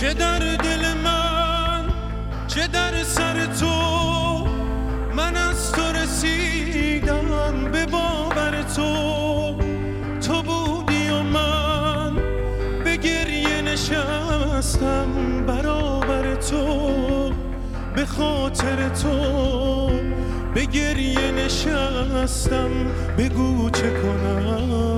چه در دل من چه در سر تو؟ من از تو رسیدم به باور تو. تو بودی و من به گریه نشستم برابر تو. به خاطر تو به گریه نشستم بگو چه کنم.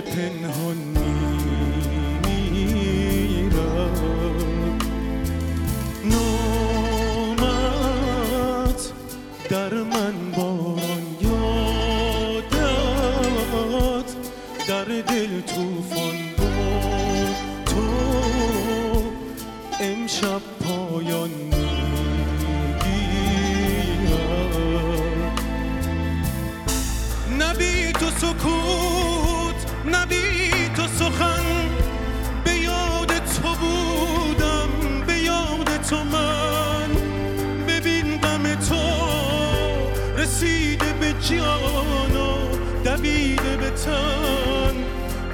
پنهان میمیرم نامت در من باران یادت در دل توفان با تو. امشب پایان می‌گیرد. نبی تو نبی تو سخن به یاد تو بودم به یاد تو من. ببین غم تو رسیده به جان و دویده به تن.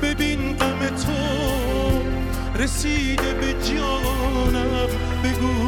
ببین غم تو رسیده به جانم بگو